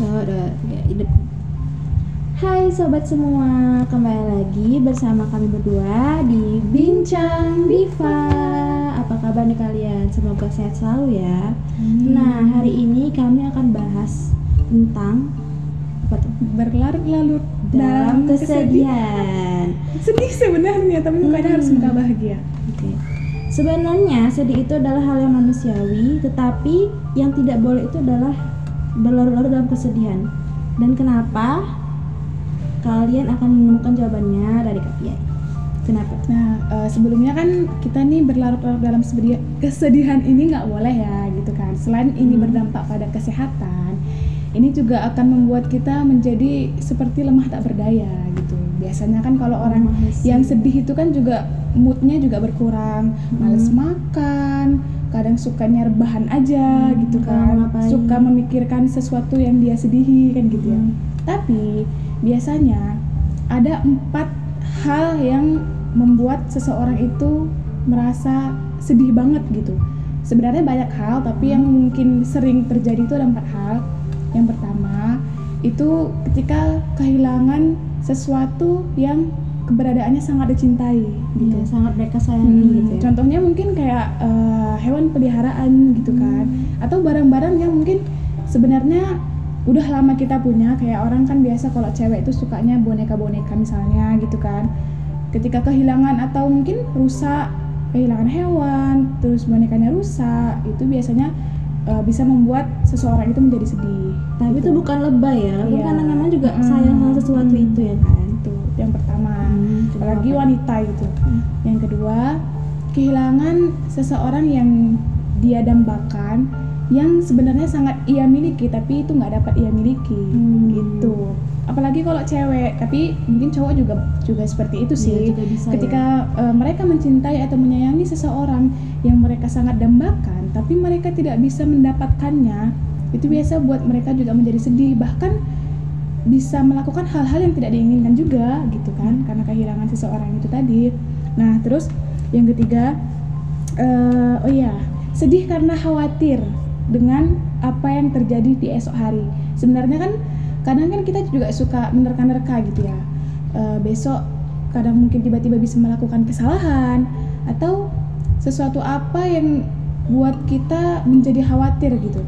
Oh, udah, ya, hidup. Hai sobat semua, kembali lagi bersama kami berdua di Bincang Diva. Apa kabar nih kalian? Semoga sehat selalu ya. Nah, hari ini kami akan bahas tentang berlarut-larut Dalam dalam kesedihan. Sedih sebenarnya, tapi harus Hmm. muka bahagia. Oke. Sebenarnya sedih itu adalah hal yang manusiawi, tetapi yang tidak boleh itu adalah berlarut-larut dalam kesedihan. Dan kenapa? Kalian akan menemukan jawabannya dari Kak Pia. Kenapa? Nah, eh, sebelumnya kan kita nih berlarut-larut dalam kesedihan, ini nggak boleh ya, gitu kan. Selain ini Hmm. berdampak pada kesehatan, ini juga akan membuat kita menjadi seperti lemah tak berdaya, gitu. Biasanya kan kalau orang Lemah yang sedih itu kan juga moodnya juga berkurang, males Hmm. makan, kadang sukanya rebahan aja, Hmm, gitu kan. Suka memikirkan sesuatu yang dia sedihi kan gitu ya. Hmm. Tapi biasanya ada empat hal yang membuat seseorang itu merasa sedih banget gitu. Sebenarnya banyak hal, tapi yang mungkin sering terjadi itu ada empat hal. Yang pertama itu ketika kehilangan sesuatu yang keberadaannya sangat dicintai gitu. Iya, sangat mereka sayangi Hmm, gitu ya. Contohnya mungkin kayak eh, hewan peliharaan gitu kan, Hmm. atau barang-barang yang mungkin sebenarnya udah lama kita punya. Kayak orang kan biasa kalau cewek itu sukanya boneka-boneka misalnya gitu kan. Ketika kehilangan atau mungkin rusak, kehilangan hewan, terus bonekanya rusak, itu biasanya eh, bisa membuat seseorang itu menjadi sedih. Tapi itu bukan lebay ya, Iya. karena memang juga Hmm. sayang sama sesuatu Hmm. itu ya kan. Itu yang pertama. Hmm, apalagi apa? wanita gitu. Hmm. Yang kedua, kehilangan seseorang yang dia dambakan yang sebenarnya sangat ia miliki tapi itu nggak dapat ia miliki Hmm. gitu. Apalagi kalau cewek, tapi mungkin cowok juga juga seperti itu sih. Iya, juga bisa ya. Ketika eh, mereka mencintai atau menyayangi seseorang yang mereka sangat dambakan, tapi mereka tidak bisa mendapatkannya, itu biasa buat mereka juga menjadi sedih. Bahkan bisa melakukan hal-hal yang tidak diinginkan juga gitu kan karena kehilangan seseorang itu tadi. Nah terus yang ketiga, eh, oh iya sedih karena khawatir dengan apa yang terjadi di esok hari. Sebenarnya kan kadang kan kita juga suka menerka-nerka gitu ya. Eh, besok kadang mungkin tiba-tiba bisa melakukan kesalahan atau sesuatu apa yang buat kita menjadi khawatir gitu.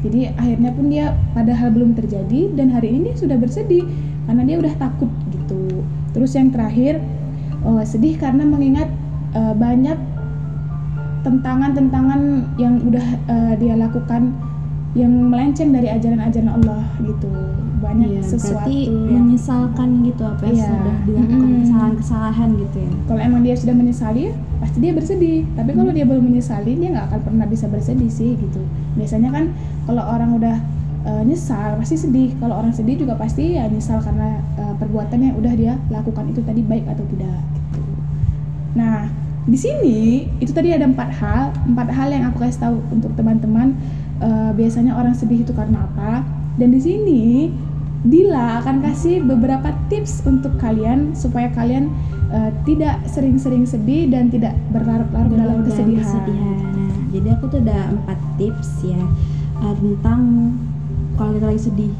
Jadi akhirnya pun dia padahal belum terjadi dan hari ini dia sudah bersedih karena dia udah takut gitu. Terus yang terakhir oh, sedih karena mengingat eh, banyak tentangan-tentangan yang udah eh, dia lakukan yang melenceng dari ajaran-ajaran Allah gitu. Banyak Iya, sesuatu berarti yang menyesalkan gitu apa yang Iya. sudah dilakukan kesalahan-kesalahan gitu ya. kalau emang dia sudah menyesali pasti dia bersedih tapi kalau dia belum menyesali dia nggak akan pernah bisa bersedih sih gitu biasanya kan kalau orang udah eh, nyesal pasti sedih. Kalau orang sedih juga pasti ya nyesal karena eh, perbuatan yang udah dia lakukan itu tadi baik atau tidak gitu. Nah di sini itu tadi ada empat hal empat hal yang aku kasih tahu untuk teman-teman. Eh, biasanya orang sedih itu karena apa? Dan di sini Dila akan kasih beberapa tips untuk kalian supaya kalian eh, tidak sering-sering sedih dan tidak berlarut-larut dalam Dalam kesedihan. Jadi aku tuh ada empat tips ya uh, tentang kalau kita lagi sedih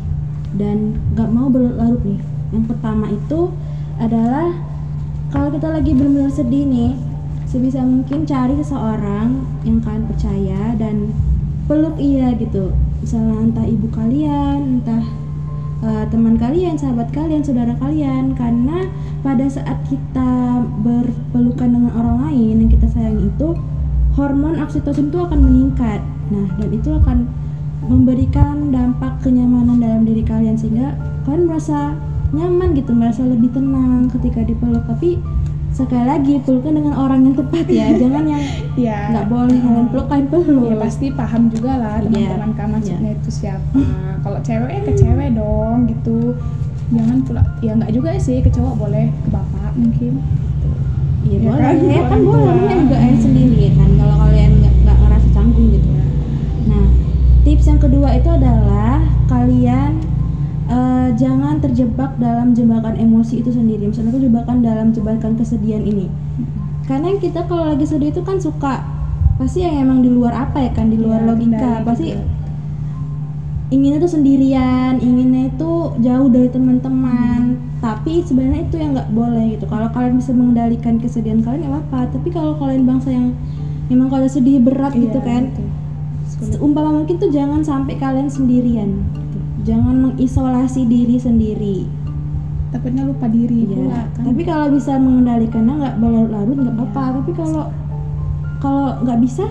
dan nggak mau berlarut nih. Yang pertama itu adalah kalau kita lagi benar-benar sedih nih, sebisa mungkin cari seseorang yang kalian percaya dan peluk ia gitu. Misalnya entah ibu kalian, entah uh, teman kalian, sahabat kalian, saudara kalian karena pada saat kita berpelukan dengan orang lain yang kita sayangi itu hormon oksitosin itu akan meningkat. Nah, dan itu akan memberikan dampak kenyamanan dalam diri kalian sehingga kalian merasa nyaman gitu, merasa lebih tenang ketika dipeluk. Tapi sekali lagi peluknya dengan orang yang tepat ya, jangan yang Ya, nggak boleh kalian peluk kalian peluk. ya pasti paham juga lah Iya, teman-teman kan maksudnya itu siapa. Kalau cewek ya ke cewek dong gitu. Jangan pula ya nggak juga sih ke cowok boleh ke bapak mungkin. Iya Ya boleh, kan, ya kan boleh, namanya juga air sendiri ya kan kalau kalian nggak nggak ngerasa canggung gitu. Nah, tips yang kedua itu adalah kalian eh, jangan terjebak dalam jebakan emosi itu sendiri. Misalnya itu jebakan dalam jebakan kesedihan ini. Karena kita kalau lagi sedih itu kan suka pasti yang emang di luar apa ya kan di luar Ya, logika kendali pasti gitu. inginnya tuh sendirian inginnya itu jauh dari teman-teman tapi sebenarnya itu yang nggak boleh gitu kalau kalian bisa mengendalikan kesedihan kalian nggak apa-apa tapi kalau kalian bangsa yang memang kalau sedih berat gitu Iya, kan gitu. Sulit. umpama mungkin tuh jangan sampai kalian sendirian gitu. jangan mengisolasi diri sendiri takutnya lupa diri Iya. pula kan tapi kalau bisa mengendalikannya nggak berlarut-larut nggak apa-apa Iya. tapi kalau kalau nggak bisa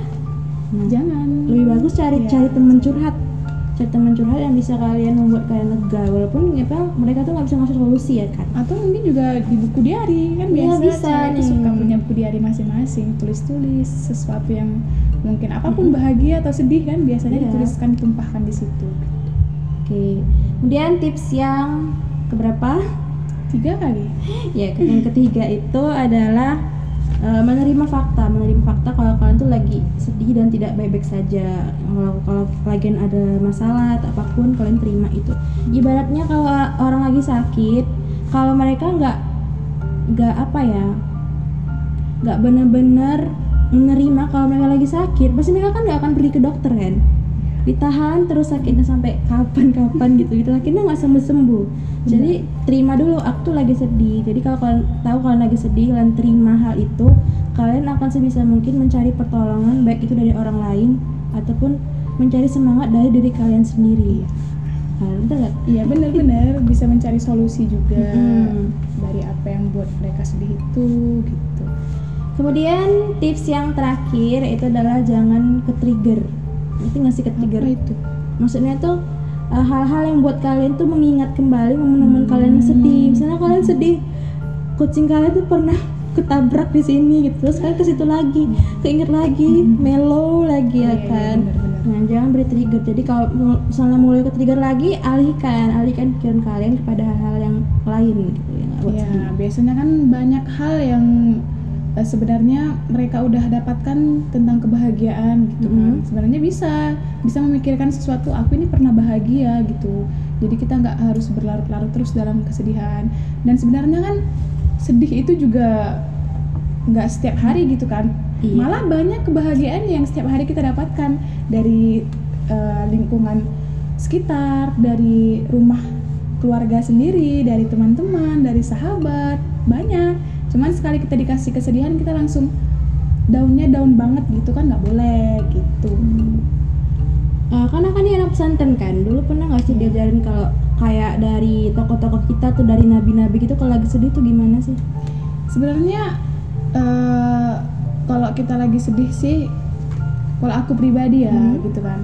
nah, jangan lebih bagus cari Iya. cari teman curhat cari teman curhat yang bisa kalian membuat kalian lega walaupun apa mereka tuh nggak bisa ngasih solusi ya kan atau mungkin juga di buku diary kan Iya, biasa bisa cewek itu nih. suka punya buku diary masing-masing tulis-tulis sesuatu yang mungkin apa pun bahagia atau sedih kan biasanya Iya. dituliskan ditumpahkan di situ. Oke kemudian tips yang keberapa? Tiga kali. Ya yang ketiga itu adalah eh, menerima fakta. Menerima fakta kalau kalian tuh lagi sedih dan tidak baik-baik saja. Kalau kalau lagi ada masalah atau apa pun kalian terima itu. Ibaratnya kalau orang lagi sakit kalau mereka nggak nggak apa ya nggak benar-benar menerima kalau mereka lagi sakit pasti mereka kan nggak akan pergi ke dokter kan? Ditahan terus sakitnya sampai kapan-kapan gitu gitu. Akhirnya nggak sembuh-sembuh. Jadi terima dulu aku tuh lagi sedih. Jadi kalau kalian tahu kalian lagi sedih kalian terima hal itu kalian akan sebisa mungkin mencari pertolongan baik itu dari orang lain ataupun mencari semangat dari diri kalian sendiri. Nggak? iya benar-benar. Bisa mencari solusi juga Mm-mm. dari apa yang buat mereka sedih itu gitu kemudian tips yang terakhir itu adalah jangan ke trigger itu nggak sih ke trigger apa itu? Maksudnya tuh uh, hal-hal yang buat kalian tuh mengingat kembali momen-momen kalian yang sedih. Misalnya kalian sedih kucing kalian tuh pernah ketabrak di sini gitu. Terus kalian ke situ lagi keinget lagi mellow lagi ya Iya, iya, kan? nah jangan beri trigger jadi kalau misalnya mulai ke trigger lagi alihkan. Alihkan pikiran kalian kepada hal-hal yang lain gitu yang nggak buat ya sedih. biasanya kan banyak hal yang eh, sebenarnya mereka udah dapatkan tentang kebahagiaan gitu kan. Mhm. sebenarnya bisa bisa memikirkan sesuatu aku ini pernah bahagia gitu. Jadi kita nggak harus berlarut-larut terus dalam kesedihan. Dan sebenarnya kan sedih itu juga nggak setiap hari gitu kan. Iya. malah banyak kebahagiaan yang setiap hari kita dapatkan dari eh, lingkungan sekitar dari rumah keluarga sendiri dari teman-teman dari sahabat banyak cuman sekali kita dikasih kesedihan kita langsung daunnya daun banget gitu kan nggak boleh gitu. Eh, karena kan dia anak pesantren kan dulu pernah nggak sih diajarin kalau kayak dari tokoh-tokoh kita tuh dari nabi-nabi gitu kalau lagi sedih tuh gimana sih? Sebenarnya eh, kalau kita lagi sedih sih kalau aku pribadi ya Hmm. gitu kan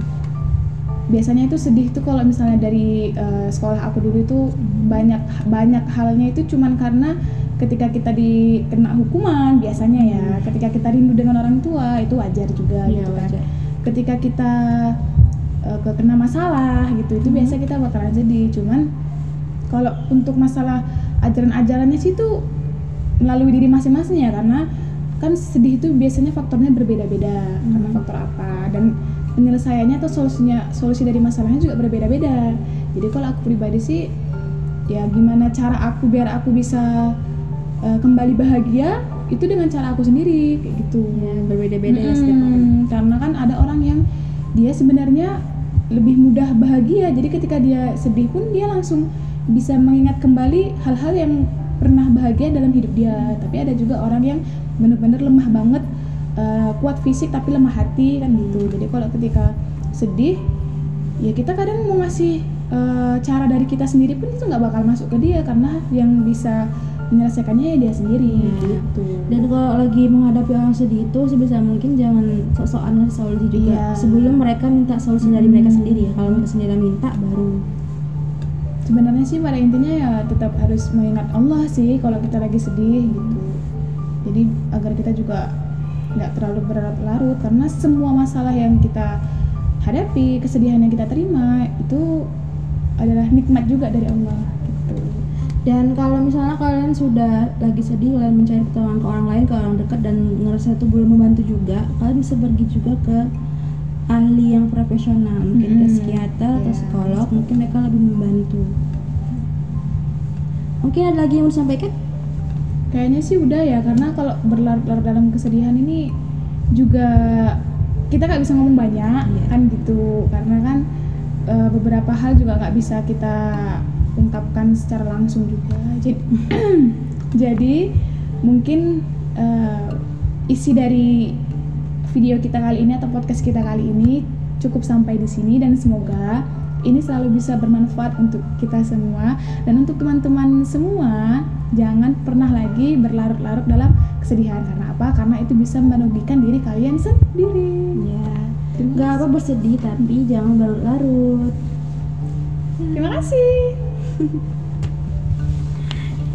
biasanya itu sedih tuh kalau misalnya dari eh, sekolah aku dulu itu banyak banyak halnya itu cuman karena ketika kita dikena hukuman biasanya ya ketika kita rindu dengan orang tua itu wajar juga Iya, gitu kan wajar. ketika kita eh, kena masalah gitu itu Hmm. biasa kita bakalan sedih cuman kalau untuk masalah ajaran-ajarannya sih itu melalui diri masing-masing ya karena kan sedih itu biasanya faktornya berbeda-beda karena Hmm. faktor apa dan penyelesaiannya atau solusinya solusi dari masalahnya juga berbeda-beda. Jadi kalau aku pribadi sih ya gimana cara aku biar aku bisa eh, kembali bahagia itu dengan cara aku sendiri kayak gitu. Ya berbeda-beda ya setiap orang. Karena kan ada orang yang dia sebenarnya lebih mudah bahagia. Jadi ketika dia sedih pun dia langsung bisa mengingat kembali hal-hal yang pernah bahagia dalam hidup dia. Tapi ada juga orang yang benar-benar lemah banget eh, kuat fisik tapi lemah hati kan gitu. Jadi kalau ketika sedih ya kita kadang mau ngasih eh, cara dari kita sendiri pun itu nggak bakal masuk ke dia karena yang bisa menyelesaikannya ya dia sendiri Iya. gitu. dan kalau lagi menghadapi orang sedih itu sebisa mungkin jangan sok-sokan ngasih solusi juga. Iya. sebelum mereka minta solusi dari mereka sendiri ya. Kalau mereka sendiri minta baru. Sebenarnya sih pada intinya ya tetap harus mengingat Allah sih kalau kita lagi sedih gitu. Jadi agar kita juga nggak terlalu berlarut-larut karena semua masalah yang kita hadapi kesedihan yang kita terima itu adalah nikmat juga dari Allah gitu. Dan kalau misalnya kalian sudah lagi sedih kalian mencari pertolongan ke orang lain ke orang dekat dan ngerasa itu belum membantu juga kalian bisa pergi juga ke ahli yang profesional mungkin ke Mm-mm. psikiater atau Iya, psikolog mungkin mereka lebih membantu. Mungkin ada lagi yang mau disampaikan kayaknya sih udah ya karena kalau berlarut-larut dalam kesedihan ini juga kita nggak bisa ngomong banyak Iya. kan gitu karena kan eh, beberapa hal juga nggak bisa kita ungkapkan secara langsung juga. Jadi, jadi mungkin eh, isi dari video kita kali ini atau podcast kita kali ini cukup sampai di sini dan semoga ini selalu bisa bermanfaat untuk kita semua dan untuk teman-teman semua jangan pernah lagi berlarut-larut dalam kesedihan karena apa? Karena itu bisa merugikan diri kalian sendiri. ya nggak apa bersedih tapi jangan berlarut Terima kasih.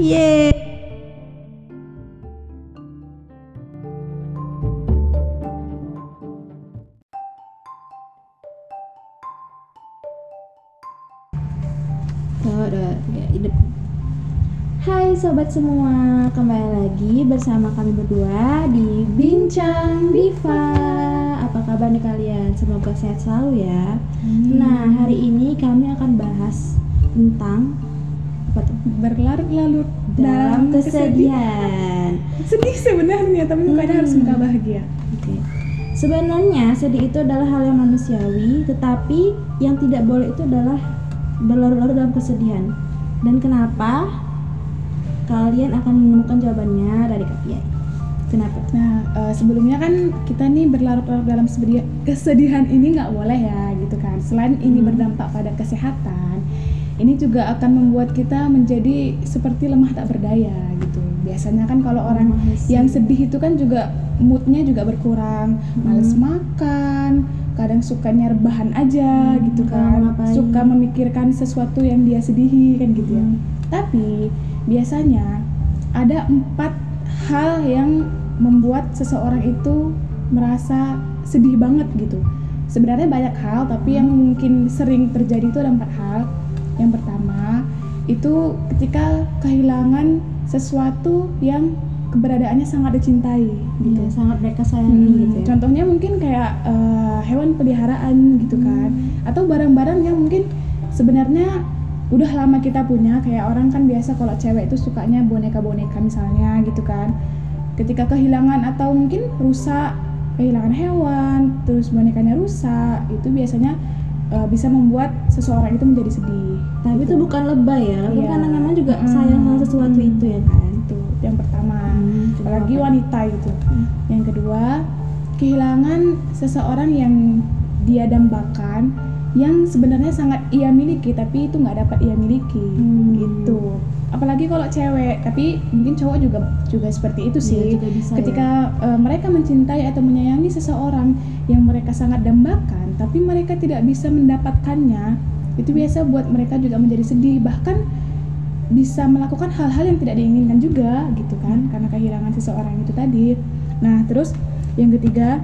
Yeay. Dua, dua, tiga, hidup. Hai sobat semua, kembali lagi bersama kami berdua di Bincang Diva. Apa kabar nih kalian? Semoga sehat selalu ya. Nah, hari ini kami akan bahas tentang apa tuh? berlarut-larut Dalam kesedihan. Sedih sebenarnya, tapi mukanya harus Hmm. muka bahagia. Oke. Sebenarnya sedih itu adalah hal yang manusiawi, tetapi yang tidak boleh itu adalah berlarut-larut dalam kesedihan. Dan kenapa? Kalian akan menemukan jawabannya dari Kak Pia. Kenapa? Nah, eh, sebelumnya kan kita nih berlarut-larut dalam kesedihan, ini nggak boleh ya, gitu kan. Selain ini Hmm. berdampak pada kesehatan, ini juga akan membuat kita menjadi seperti lemah tak berdaya, gitu. Biasanya kan kalau orang Lemah sih. yang sedih itu kan juga moodnya juga berkurang, males Hmm. makan, kadang sukanya rebahan aja, Hmm, gitu kan. Suka memikirkan sesuatu yang dia sedihi kan gitu ya. Hmm. Tapi biasanya ada empat hal yang membuat seseorang itu merasa sedih banget gitu. Sebenarnya banyak hal, tapi yang mungkin sering terjadi itu ada empat hal. Yang pertama itu ketika kehilangan sesuatu yang keberadaannya sangat dicintai gitu. Iya, sangat mereka sayangi Hmm, gitu ya. Contohnya mungkin kayak eh, hewan peliharaan gitu kan, Hmm. atau barang-barang yang mungkin sebenarnya udah lama kita punya. Kayak orang kan biasa kalau cewek itu sukanya boneka-boneka misalnya gitu kan. Ketika kehilangan atau mungkin rusak, kehilangan hewan, terus bonekanya rusak, itu biasanya eh, bisa membuat seseorang itu menjadi sedih. Tapi itu gitu. bukan lebay ya, Iya. karena memang juga Hmm. sayang sama sesuatu Hmm. itu ya kan. Apalagi apa? wanita gitu. Hmm. Yang kedua, kehilangan seseorang yang dia dambakan yang sebenarnya sangat ia miliki tapi itu nggak dapat ia miliki Hmm. gitu. Apalagi kalau cewek, tapi mungkin cowok juga juga seperti itu Iya, sih. juga bisa Ketika ya. eh, mereka mencintai atau menyayangi seseorang yang mereka sangat dambakan, tapi mereka tidak bisa mendapatkannya, itu biasa buat mereka juga menjadi sedih. Bahkan bisa melakukan hal-hal yang tidak diinginkan juga gitu kan karena kehilangan seseorang itu tadi. Nah terus yang ketiga,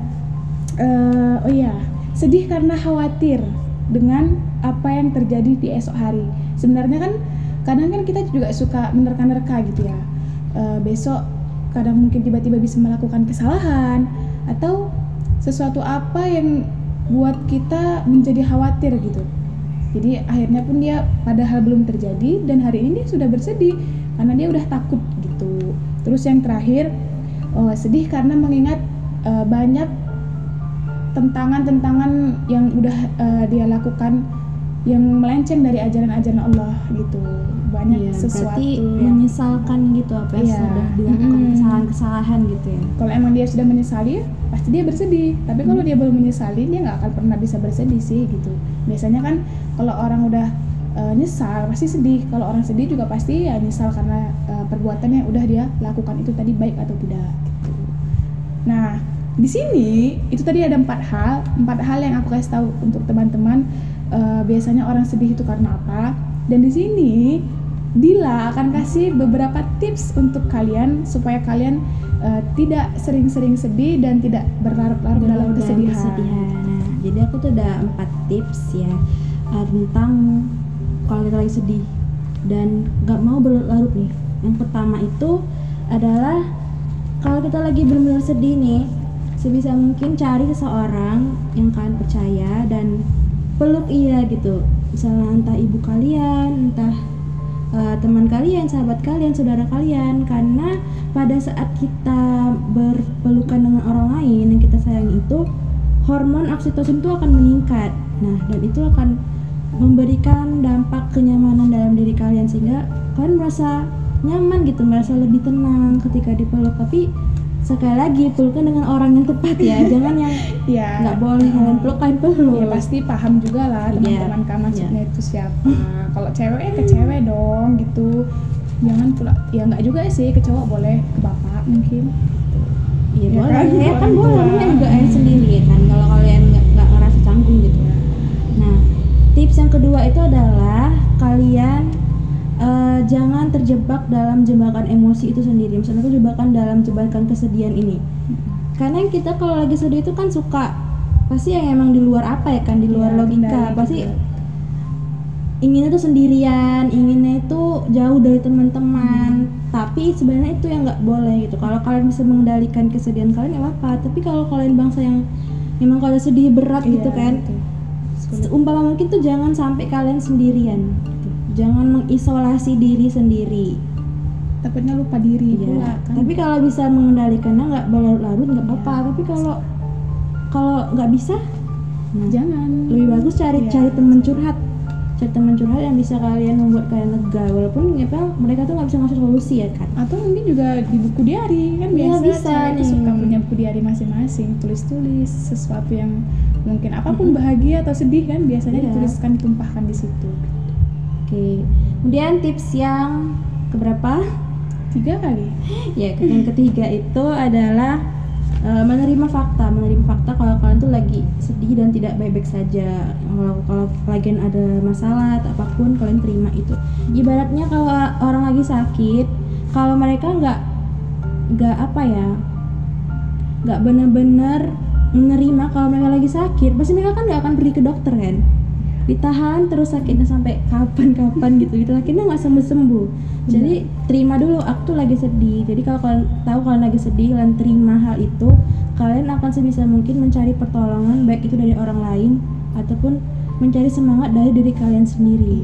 eh, oh iya sedih karena khawatir dengan apa yang terjadi di esok hari. Sebenarnya kan kadang kan kita juga suka menerka-nerka gitu ya. Eh, besok kadang mungkin tiba-tiba bisa melakukan kesalahan atau sesuatu apa yang buat kita menjadi khawatir gitu. Jadi akhirnya pun dia padahal belum terjadi dan hari ini dia sudah bersedih karena dia udah takut gitu. Terus yang terakhir oh, sedih karena mengingat eh, banyak tentangan-tentangan yang udah eh, dia lakukan yang melenceng dari ajaran-ajaran Allah gitu. Banyak Iya, sesuatu berarti yang menyesalkan gitu apa yang Iya. sudah dilakukan Mm-mm. kesalahan-kesalahan gitu ya. kalau emang dia sudah menyesali pasti dia bersedih tapi kalau dia belum menyesali dia nggak akan pernah bisa bersedih sih gitu biasanya kan kalau orang udah eh, nyesal pasti sedih. Kalau orang sedih juga pasti ya nyesal karena eh, perbuatan yang udah dia lakukan itu tadi baik atau tidak gitu. Nah di sini itu tadi ada empat hal empat hal yang aku kasih tahu untuk teman-teman. Eh, biasanya orang sedih itu karena apa? Dan di sini Dila akan kasih beberapa tips untuk kalian supaya kalian eh, tidak sering-sering sedih dan tidak berlarut-larut dalam Dalam kesedihan. Nah, jadi aku tuh ada empat tips ya. uh, tentang kalau kita lagi sedih dan nggak mau berlarut nih. Yang pertama itu adalah kalau kita lagi benar-benar sedih nih, sebisa mungkin cari seseorang yang kalian percaya dan peluk ia gitu. Misalnya entah ibu kalian, entah uh, teman kalian, sahabat kalian, saudara kalian karena pada saat kita berpelukan dengan orang lain yang kita sayangi itu hormon oksitosin itu akan meningkat. Nah, dan itu akan memberikan dampak kenyamanan dalam diri kalian sehingga kalian merasa nyaman gitu merasa lebih tenang ketika dipeluk. Tapi sekali lagi peluknya dengan orang yang tepat ya. Jangan yang ya nggak boleh kalian peluk kalian peluk. Ya pasti paham juga lah Iya. teman-teman kan maksudnya itu siapa. Kalau cewek ya ke cewek dong gitu. Jangan pula ya nggak juga sih ke cowok boleh ke bapak mungkin. Iya Ya boleh, kan, ya kan boleh, dalam jebakan emosi itu sendiri. Misalnya itu jebakan dalam jebakan kesedihan ini. Karena yang kita kalau lagi sedih itu kan suka pasti yang emang di luar apa ya kan di luar Ya, logika pasti juga. inginnya tuh sendirian, inginnya itu jauh dari teman-teman. Tapi sebenarnya itu yang nggak boleh gitu. Kalau kalian bisa mengendalikan kesedihan kalian ya apa. Tapi kalau kalian bangsa yang memang kalau sedih berat Iya, gitu kan, gitu. umpama mungkin tuh jangan sampai kalian sendirian. gitu. Jangan mengisolasi diri sendiri. Takutnya lupa diri Iya. pula kan Tapi kalau bisa mengendalikannya nggak berlarut-larut nggak apa-apa. Iya. Tapi kalau kalau nggak bisa, nah, jangan lebih bagus cari Iya. cari teman curhat cari teman curhat yang bisa kalian membuat kalian lega walaupun apa mereka tuh nggak bisa ngasih solusi ya kan atau mungkin juga di buku diary kan Iya, biasa bisa nih. suka punya buku diary masing-masing tulis-tulis sesuatu yang mungkin apa pun bahagia atau sedih kan biasanya Iya. dituliskan ditumpahkan di situ oke kemudian tips yang keberapa tiga kali? Ya yang ketiga itu adalah eh, menerima fakta. Menerima fakta kalau kalian tuh lagi sedih dan tidak baik-baik saja. Kalau kalau lagi ada masalah atau apa pun kalian terima itu. Ibaratnya kalau orang lagi sakit kalau mereka nggak nggak apa ya nggak benar-benar menerima kalau mereka lagi sakit pasti mereka kan nggak akan pergi ke dokter kan ditahan terus sakitnya sampai kapan-kapan gitu. Gitu akhirnya nggak sembuh sembuh jadi terima dulu aku tuh lagi sedih. Jadi kalau kalian tahu kalian lagi sedih kalian terima hal itu kalian akan sebisa mungkin mencari pertolongan baik itu dari orang lain ataupun mencari semangat dari diri kalian sendiri.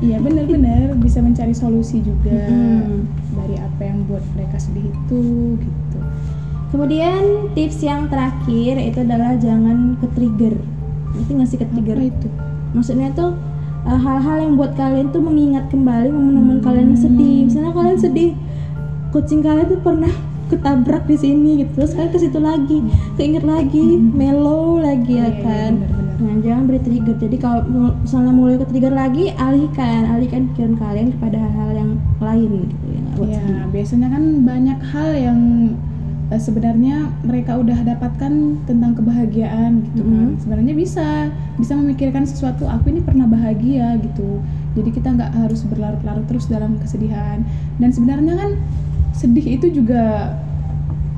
Iya benar-benar. Bisa mencari solusi juga Mm-mm. dari apa yang buat mereka sedih itu gitu. Kemudian tips yang terakhir itu adalah jangan ke trigger nanti ngasih ke trigger. Apa itu? Maksudnya tuh uh, hal-hal yang buat kalian tuh mengingat kembali momen-momen kalian yang sedih. Misalnya kalian sedih kucing kalian tuh pernah ketabrak di sini gitu. Terus kalian ke situ lagi keinget lagi mellow lagi ya Iya, iya, kan? benar-benar. nah jangan beri trigger. Jadi kalau misalnya mulai ke trigger lagi alihkan. Alihkan pikiran kalian kepada hal-hal yang lain gitu ya sedih. biasanya kan banyak hal yang eh, sebenarnya mereka udah dapatkan tentang kebahagiaan gitu kan. Mhm. sebenarnya bisa bisa memikirkan sesuatu aku ini pernah bahagia gitu. Jadi kita nggak harus berlarut-larut terus dalam kesedihan. Dan sebenarnya kan sedih itu juga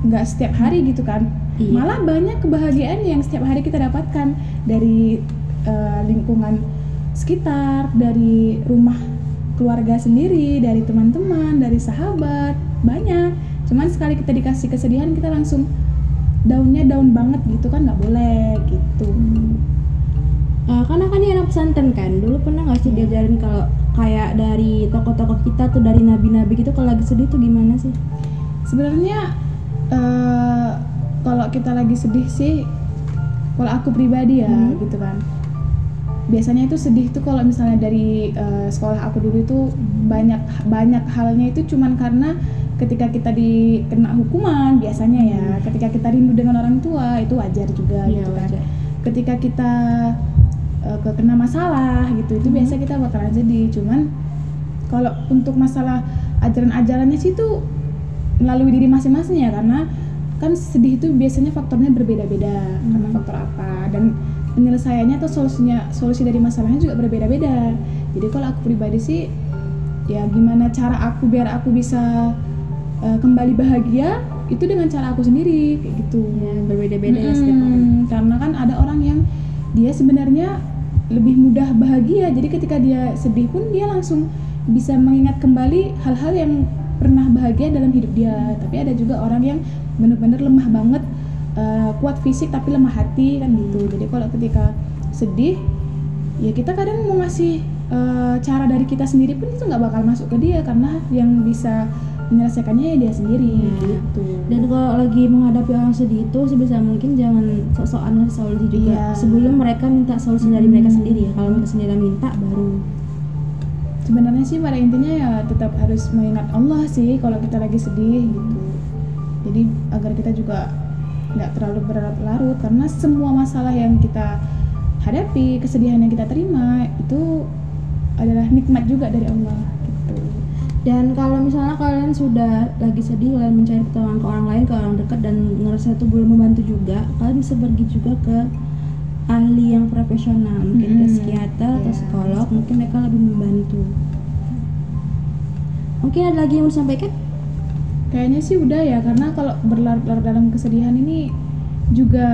nggak setiap hari gitu kan. Iya. malah banyak kebahagiaan yang setiap hari kita dapatkan dari eh, lingkungan sekitar dari rumah keluarga sendiri dari teman-teman dari sahabat banyak cuman sekali kita dikasih kesedihan kita langsung daunnya daun banget gitu kan nggak boleh gitu. Uh, karena kan dia anak pesantren kan dulu pernah nggak sih diajarin kalau kayak dari tokoh-tokoh kita tuh dari nabi-nabi gitu kalau lagi sedih tuh gimana sih? Sebenarnya eh, kalau kita lagi sedih sih kalau aku pribadi ya Hmm. gitu kan. Biasanya itu sedih tuh kalau misalnya dari eh, sekolah aku dulu itu banyak banyak halnya itu cuman karena ketika kita dikena hukuman biasanya ya ketika kita rindu dengan orang tua itu wajar juga Iya, gitu kan wajar. ketika kita eh, kena masalah gitu itu Hmm. biasa kita bakalan sedih cuman kalau untuk masalah ajaran-ajarannya sih itu melalui diri masing-masing ya karena kan sedih itu biasanya faktornya berbeda-beda karena Hmm. faktor apa dan penyelesaiannya atau solusinya solusi dari masalahnya juga berbeda-beda jadi kalau aku pribadi sih ya gimana cara aku biar aku bisa eh, kembali bahagia itu dengan cara aku sendiri kayak gitu. Ya berbeda-beda ya setiap orang. Karena kan ada orang yang dia sebenarnya lebih mudah bahagia jadi ketika dia sedih pun dia langsung bisa mengingat kembali hal-hal yang pernah bahagia dalam hidup dia. Tapi ada juga orang yang benar-benar lemah banget eh, kuat fisik tapi lemah hati kan gitu. Jadi kalau ketika sedih ya kita kadang mau ngasih eh, cara dari kita sendiri pun itu nggak bakal masuk ke dia karena yang bisa menyelesaikannya ya dia sendiri Iya. gitu. Dan kalau lagi menghadapi orang sedih itu sebisa mungkin jangan sok-sokan ngasih solusi juga. Iya. sebelum mereka minta solusi dari mereka Hmm. sendiri ya. Kalau mereka sendiri minta baru. Sebenarnya sih pada intinya ya tetap harus mengingat Allah sih kalau kita lagi sedih gitu. Jadi agar kita juga nggak terlalu berlarut-larut. Karena semua masalah yang kita hadapi kesedihan yang kita terima itu adalah nikmat juga dari Allah dan kalau misalnya kalian sudah lagi sedih kalian mencari pertolongan ke orang lain ke orang dekat dan ngerasa itu belum membantu juga kalian bisa pergi juga ke ahli yang profesional mungkin ke Mm-mm. psikiater atau Iya. psikolog mungkin mereka lebih membantu mungkin ada lagi yang mau disampaikan kayaknya sih udah ya karena kalau berlarut-larut dalam kesedihan ini juga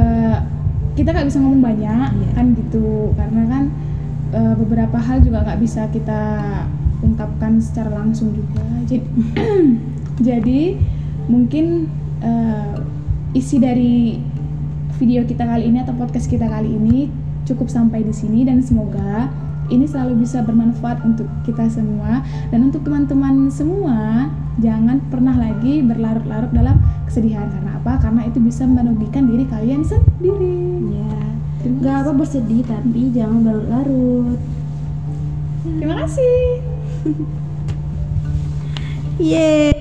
kita nggak bisa ngomong banyak Iya. kan gitu karena kan e, beberapa hal juga nggak bisa kita ungkapkan secara langsung juga jadi jadi mungkin e, isi dari video kita kali ini atau podcast kita kali ini cukup sampai di sini dan semoga ini selalu bisa bermanfaat untuk kita semua dan untuk teman-teman semua jangan pernah lagi berlarut-larut dalam kesedihan karena apa? Karena itu bisa merugikan diri kalian sendiri. ya nggak apa bersedih tapi jangan berlarut Terima kasih. Yeay